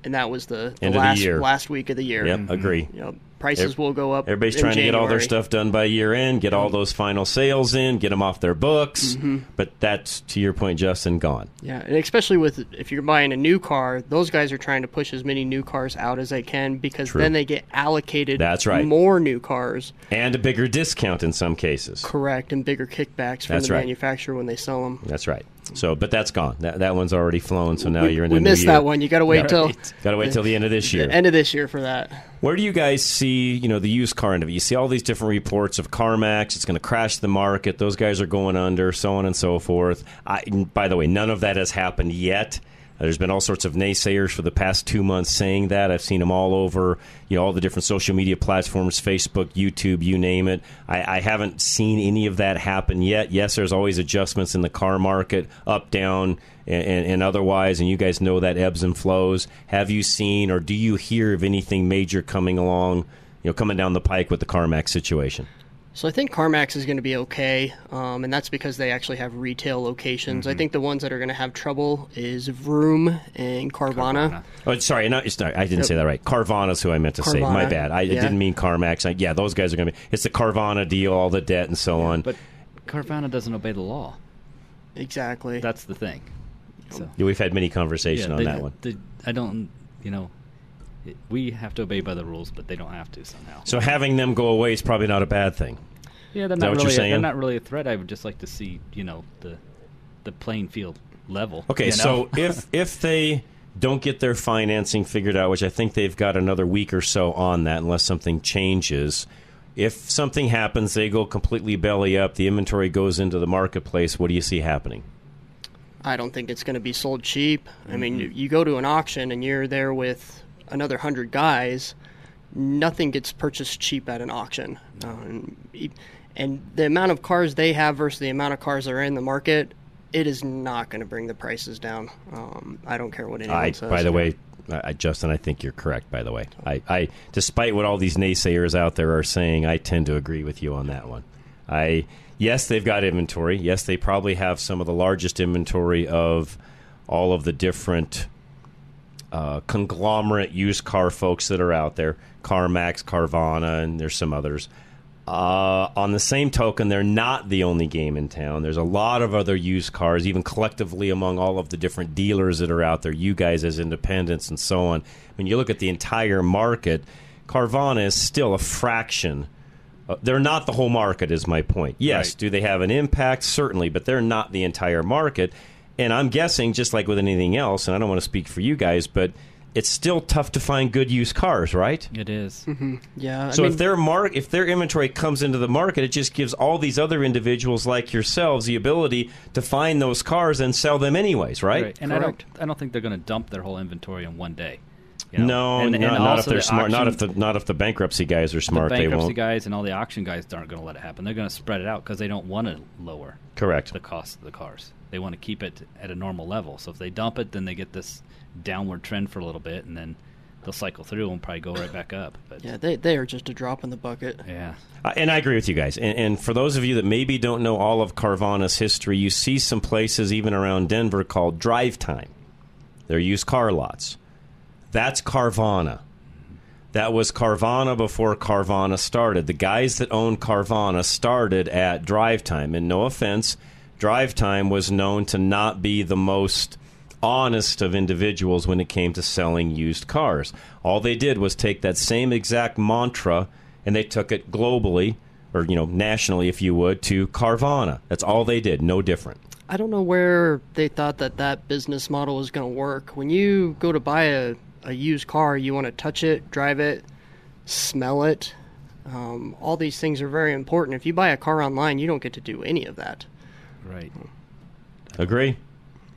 and that was the, the End of the last year. last week of the year. Yep, mm-hmm. agree. You know, prices will go up. Everybody's in trying to get all their stuff done by year end, get all those final sales in, get them off their books. Mhm. But that's to your point, Justin, gone. Yeah, and especially with if you're buying a new car, those guys are trying to push as many new cars out as they can because True. then they get allocated That's right. more new cars. And a bigger discount in some cases. Correct, and bigger kickbacks from That's the right. manufacturer when they sell them. That's right. So, but that's gone. That, that one's already flown. So now We- you're in we the new missed that one. You gotta wait Yeah. till- Got to wait till the end of this year. End of this year for that. Where do you guys see, you know, the used car end of it? You see all these different reports of CarMax. It's going to crash the market. Those guys are going under, so on and so forth. I, by the way, none of that has happened yet. There's been all sorts of naysayers for the past two months saying that. I've seen them all over, you know, all the different social media platforms, Facebook, YouTube, you name it. I, I haven't seen any of that happen yet. Yes, there's always adjustments in the car market, up, down, and, and, and otherwise, and you guys know that ebbs and flows. Have you seen or do you hear of anything major coming along, you know, coming down the pike with the CarMax situation? So I think CarMax is going to be okay, um, and that's because they actually have retail locations. I think the ones that are going to have trouble is Vroom and Carvana. Oh, sorry, not, it's not, I didn't Yep. say that right. Carvana's who I meant to say. My bad. I, I yeah. didn't mean CarMax. I, yeah, those guys are going to be. It's the Carvana deal, all the debt and so on. But Carvana doesn't obey the law. Exactly. That's the thing. So Yeah, we've had many conversation Yeah, on they- that one. they- I don't, you know, it, we have to obey by the rules, but they don't have to somehow. So having them go away is probably not a bad thing. Yeah, they're Is that not what really. A, they're not really a threat. I would just like to see, you know, the the playing field level. Okay, you know? so [LAUGHS] if if they don't get their financing figured out, which I think they've got another week or so on that, unless something changes. If something happens, they go completely belly up. The inventory goes into the marketplace. What do you see happening? I don't think it's going to be sold cheap. I mean, Mm-hmm. you- you go to an auction and you're there with another hundred guys. Nothing gets purchased cheap at an auction, uh, and, e- and the amount of cars they have versus the amount of cars that are in the market, it is not going to bring the prices down. Um, I don't care what anyone I, says. by the way, I, Justin, I think you're correct. By the way, I, I, despite what all these naysayers out there are saying, I tend to agree with you on that one. I, yes, they've got inventory. Yes, they probably have some of the largest inventory of all of the different uh, conglomerate used car folks that are out there. CarMax, Carvana, and there's some others. Uh, on the same token, they're not the only game in town. There's a lot of other used cars, even collectively among all of the different dealers that are out there, you guys as independents and so on. When you look at the entire market, Carvana is still a fraction. Uh, they're not the whole market, is my point. Yes, do they have an impact? Certainly, but they're not the entire market. And I'm guessing, just like with anything else, and I don't want to speak for you guys, but it's still tough to find good used cars, right? It is. hmm Yeah. I So mean, if their mark, if their inventory comes into the market, it just gives all these other individuals like yourselves the ability to find those cars and sell them anyways, right? right. And I don't, I don't think they're going to dump their whole inventory in one day. you know? No, And- not, and not if they're the smart. Not if the not if the bankruptcy guys are smart. the they bankruptcy won't. guys and all the auction guys aren't going to let it happen. They're going to spread it out because they don't want to lower Correct. the cost of the cars. They want to keep it at a normal level. So if they dump it, then they get this downward trend for a little bit, and then they'll cycle through and probably go right back up. But yeah, they they are just a drop in the bucket. yeah, Uh, and I agree with you guys. And, and for those of you that maybe don't know all of Carvana's history, you see some places even around Denver called DriveTime. They're used car lots. That's Carvana. That was Carvana before Carvana started. The guys that owned Carvana started at DriveTime. And no offense, DriveTime was known to not be the most honest of individuals when it came to selling used cars. All they did was take that same exact mantra and they took it globally or you know nationally if you would to Carvana. That's all they did, no different. I don't know where they thought that that business model was going to work. When you go to buy a, a used car, you want to touch it, drive it, smell it. Um, all these things are very important. If you buy a car online, you don't get to do any of that. Right. Agree.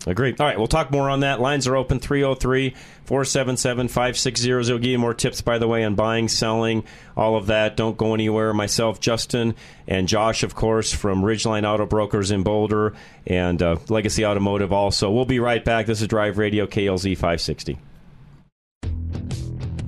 Agree. All right, we'll talk more on that. Lines are open 303 477 5600. Give you more tips, by the way, on buying, selling, all of that. Don't go anywhere. Myself, Justin, and Josh, of course, from Ridgeline Auto Brokers in Boulder and uh, Legacy Automotive also. We'll be right back. This is Drive Radio KLZ 560.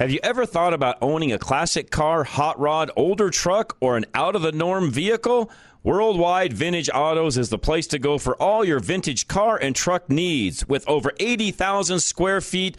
Have you ever thought about owning a classic car, hot rod, older truck, or an out of the norm vehicle? Worldwide Vintage Autos is the place to go for all your vintage car and truck needs. With over 80,000 square feet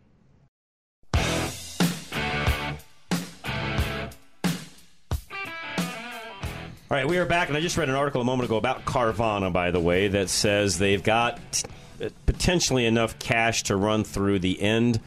All right, we are back, and I just read an article a moment ago about Carvana, by the way, that says they've got potentially enough cash to run through the end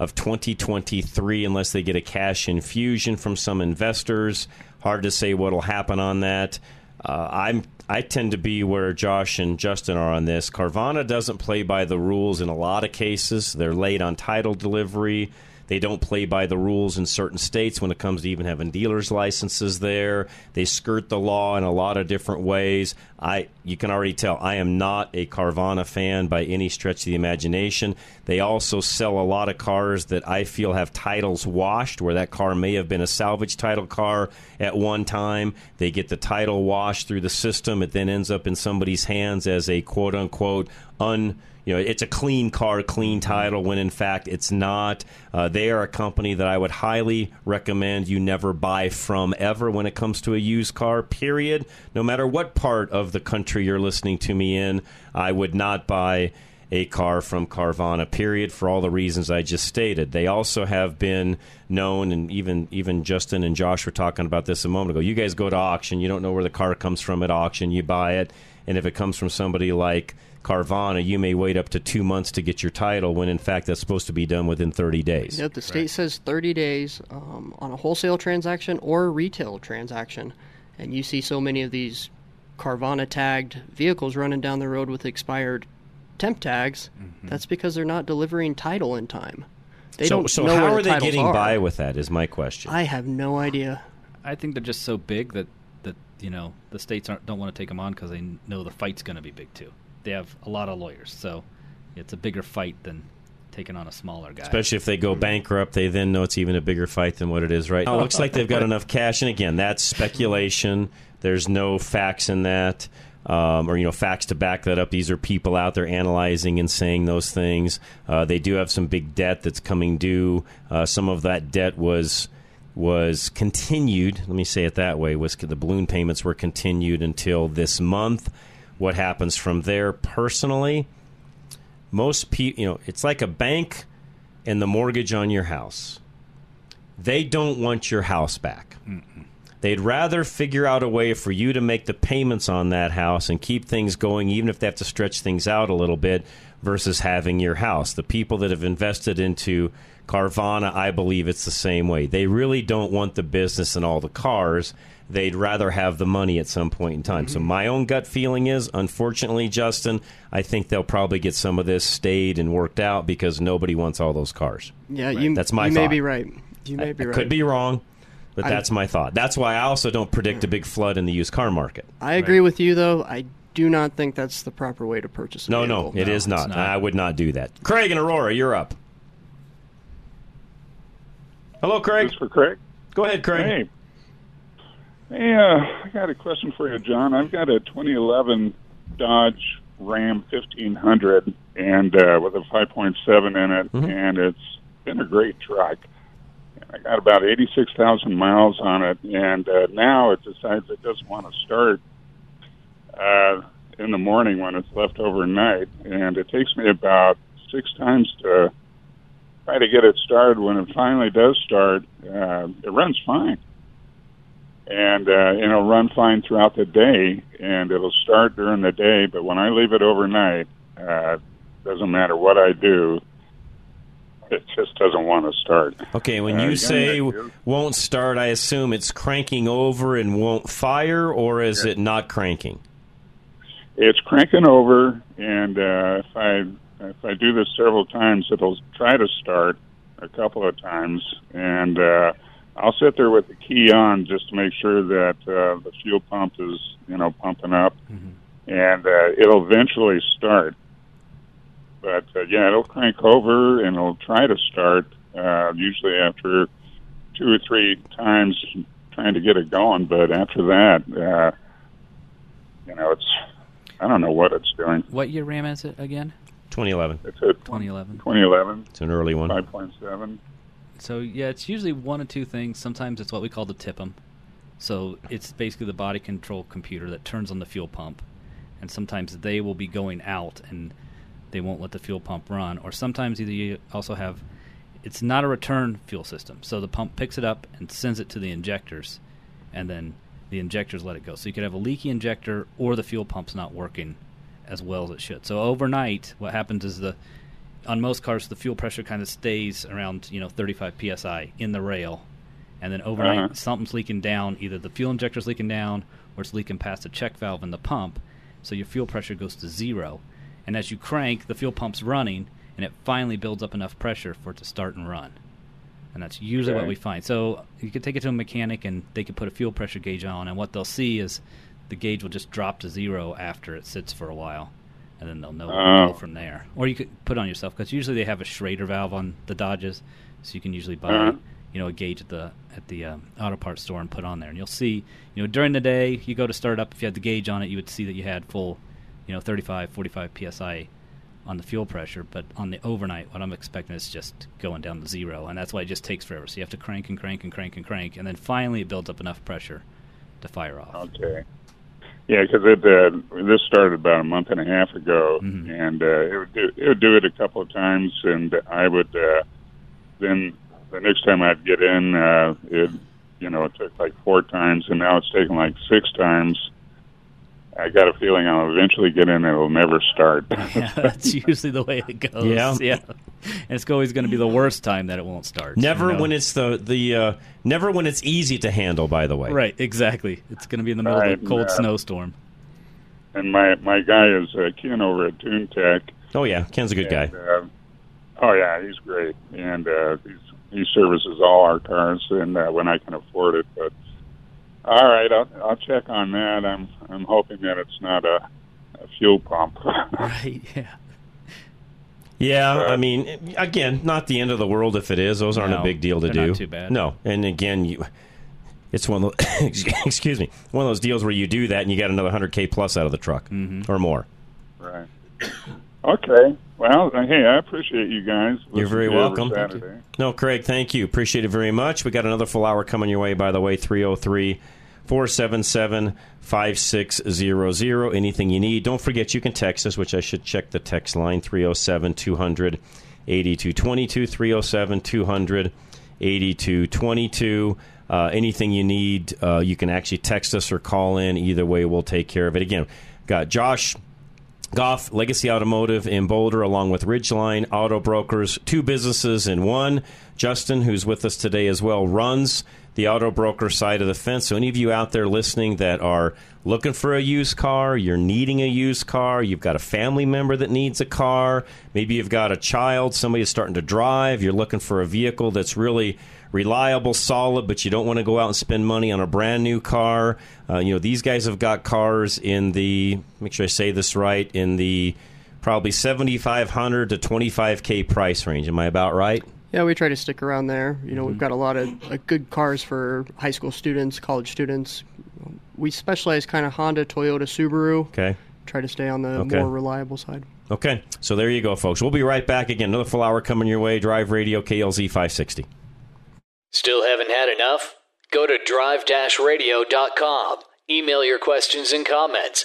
of 2023 unless they get a cash infusion from some investors. Hard to say what'll happen on that. Uh, I'm I tend to be where Josh and Justin are on this. Carvana doesn't play by the rules in a lot of cases. They're late on title delivery. They don't play by the rules in certain states when it comes to even having dealers' licenses there. They skirt the law in a lot of different ways. I you can already tell I am not a Carvana fan by any stretch of the imagination. They also sell a lot of cars that I feel have titles washed, where that car may have been a salvage title car at one time. They get the title washed through the system. It then ends up in somebody's hands as a quote unquote un you know, it's a clean car, clean title, when in fact it's not. Uh, they are a company that I would highly recommend you never buy from ever when it comes to a used car, period. No matter what part of the country you're listening to me in, I would not buy a car from Carvana. Period. For all the reasons I just stated, they also have been known, and even even Justin and Josh were talking about this a moment ago. You guys go to auction, you don't know where the car comes from at auction, you buy it, and if it comes from somebody like Carvana, you may wait up to two months to get your title when in fact that's supposed to be done within 30 days. Yep, the state says 30 days um, on a wholesale transaction or a retail transaction. And you see so many of these Carvana tagged vehicles running down the road with expired temp tags. That's because they're not delivering title in time. They so, don't so know how where are the they getting are. by with that? Is my question. I have no idea. I think they're just so big that that you know the states aren't, don't want to take them on because they know the fight's going to be big too. They have a lot of lawyers, so it's a bigger fight than taking on a smaller guy. Especially if they go bankrupt, they then know it's even a bigger fight than what it is right now. It looks like they've got enough cash, and again, that's speculation. There's no facts in that, um, or you know, facts to back that up. These are people out there analyzing and saying those things. Uh, they do have some big debt that's coming due. Uh, some of that debt was was continued. Let me say it that way: was the balloon payments were continued until this month. What happens from there, personally? most people, you know, it's like a bank and the mortgage on your house. They don't want your house back. They'd rather figure out a way for you to make the payments on that house and keep things going, even if they have to stretch things out a little bit, versus having your house. The people that have invested into Carvana, I believe it's the same way. They really don't want the business and all the cars. They'd rather have the money at some point in time. So mm-hmm. my own gut feeling is, unfortunately, Justin, I think they'll probably get some of this stayed and worked out because nobody wants all those cars. Yeah, you, That's my you thought. may be right. You may be I right. could be wrong, but I- that's my thought. That's why I also don't predict a big flood in the used car market. I agree with you, though. I do not think that's the proper way to purchase a No, no, vehicle. it is not. I would not do that. Craig and Aurora, you're up. Hello, Craig. Thanks for Craig. Go ahead, Craig. Hey. Hey, uh, I got a question for you, John. I've got a 2011 Dodge Ram 1500 and uh, with a 5.7 in it, and it's been a great truck. I got about 86,000 miles on it, and uh, now it decides it doesn't want to start uh, in the morning when it's left overnight, and it takes me about six times to try to get it started. When it finally does start, uh, it runs fine, and uh, it'll run fine throughout the day, and it'll start during the day. But when I leave it overnight, uh, doesn't matter what I do, it just doesn't want to start. Okay, when Uh, you say won't start, I assume it's cranking over and won't fire, or is it not cranking? it's cranking over, and uh, if I if I do this several times, it'll try to start a couple of times, and uh, I'll sit there with the key on just to make sure that uh, the fuel pump is you know pumping up, and uh, it'll eventually start. But uh, yeah, it'll crank over and it'll try to start. Uh, usually after two or three times trying to get it going, but after that, uh, you know, it's I don't know what it's doing. What year RAM is it again? 2011. It's a 2011. 2011. It's an early one. 5.7. So yeah, it's usually one of two things. Sometimes it's what we call the TIPM. So it's basically the body control computer that turns on the fuel pump, and sometimes they will be going out and they won't let the fuel pump run. Or sometimes either you also have it's not a return fuel system, so the pump picks it up and sends it to the injectors, and then the injectors let it go. So you could have a leaky injector or the fuel pump's not working as well as it should. So overnight, what happens is the on most cars the fuel pressure kind of stays around you know 35 psi in the rail, and then overnight Uh-huh. something's leaking down. Either the fuel injector's leaking down, or it's leaking past the check valve in the pump. So your fuel pressure goes to zero, and as you crank, the fuel pump's running, and it finally builds up enough pressure for it to start and run. And that's usually what we find. So you could take it to a mechanic, and they could put a fuel pressure gauge on, and what they'll see is the gauge will just drop to zero after it sits for a while, and then they'll know go from there. Or you could put it on yourself because usually they have a Schrader valve on the Dodges, so you can usually buy Uh-huh. you know a gauge at the at the um, auto parts store and put on there, and you'll see you know during the day you go to start up if you had the gauge on it, you would see that you had full you know 35, 45 psi on the fuel pressure, but on the overnight, what I'm expecting is just going down to zero, and that's why it just takes forever. So you have to crank and crank and crank and crank, and then finally it builds up enough pressure to fire off. Okay. Yeah, because it uh, this started about a month and a half ago, and uh, it would do, it would do it a couple of times, and I would uh, then the next time I'd get in, uh, it you know it took like four times, and now it's taken like six times. I got a feeling I'll eventually get in, and it'll never start. [LAUGHS] Yeah, that's [LAUGHS] usually the way it goes. Yeah. yeah. And it's always going to be the worst time that it won't start. Never you know? when it's the the uh, never when it's easy to handle. By the way, Right, exactly. It's going to be in the middle Right, of a cold yeah. snowstorm. and my my guy is uh, Ken over at Toon Tech. Oh yeah, Ken's a good guy. Uh, oh yeah, he's great, and uh, he's, he services all our cars, and uh, when I can afford it. But all right, I'll, I'll check on that. I'm I'm hoping that it's not a, a fuel pump. [LAUGHS] right. Yeah. Yeah, I mean, again, not the end of the world if it is. Those aren't No, a big deal to do. not too bad. No, and again, you, it's one of those, [LAUGHS] excuse me, one of those deals where you do that and you get another hundred k plus out of the truck Mm-hmm. or more. right. Okay. Well, uh, hey, I appreciate you guys. You're Listen very to you welcome. No, Craig, thank you. Appreciate it very much. We got another full hour coming your way, by the way, 303 477 5600. Anything you need. Don't forget, you can text us, which I should check the text line 307 200 8222. 307 200 8222. Uh, anything you need, uh, you can actually text us or call in. Either way, we'll take care of it. Again, got Josh Goff, Legacy Automotive in Boulder, along with Ridgeline Auto Brokers, two businesses in one. Justin, who's with us today as well, runs the auto broker side of the fence. So, any of you out there listening that are looking for a used car, you're needing a used car, you've got a family member that needs a car, maybe you've got a child, somebody is starting to drive, you're looking for a vehicle that's really reliable, solid, but you don't want to go out and spend money on a brand new car. Uh, you know, these guys have got cars in the, make sure I say this right, in the probably 7500 to 25K price range. Am I about right? Yeah, we try to stick around there. You know, Mm-hmm. we've got a lot of uh, good cars for high school students, college students. We specialize kind of Honda, Toyota, Subaru. Okay. Try to stay on the Okay. more reliable side. Okay. So there you go, folks. We'll be right back again. Another full hour coming your way. Drive Radio KLZ 560. Still haven't had enough? Go to drive-radio.com. Email your questions and comments.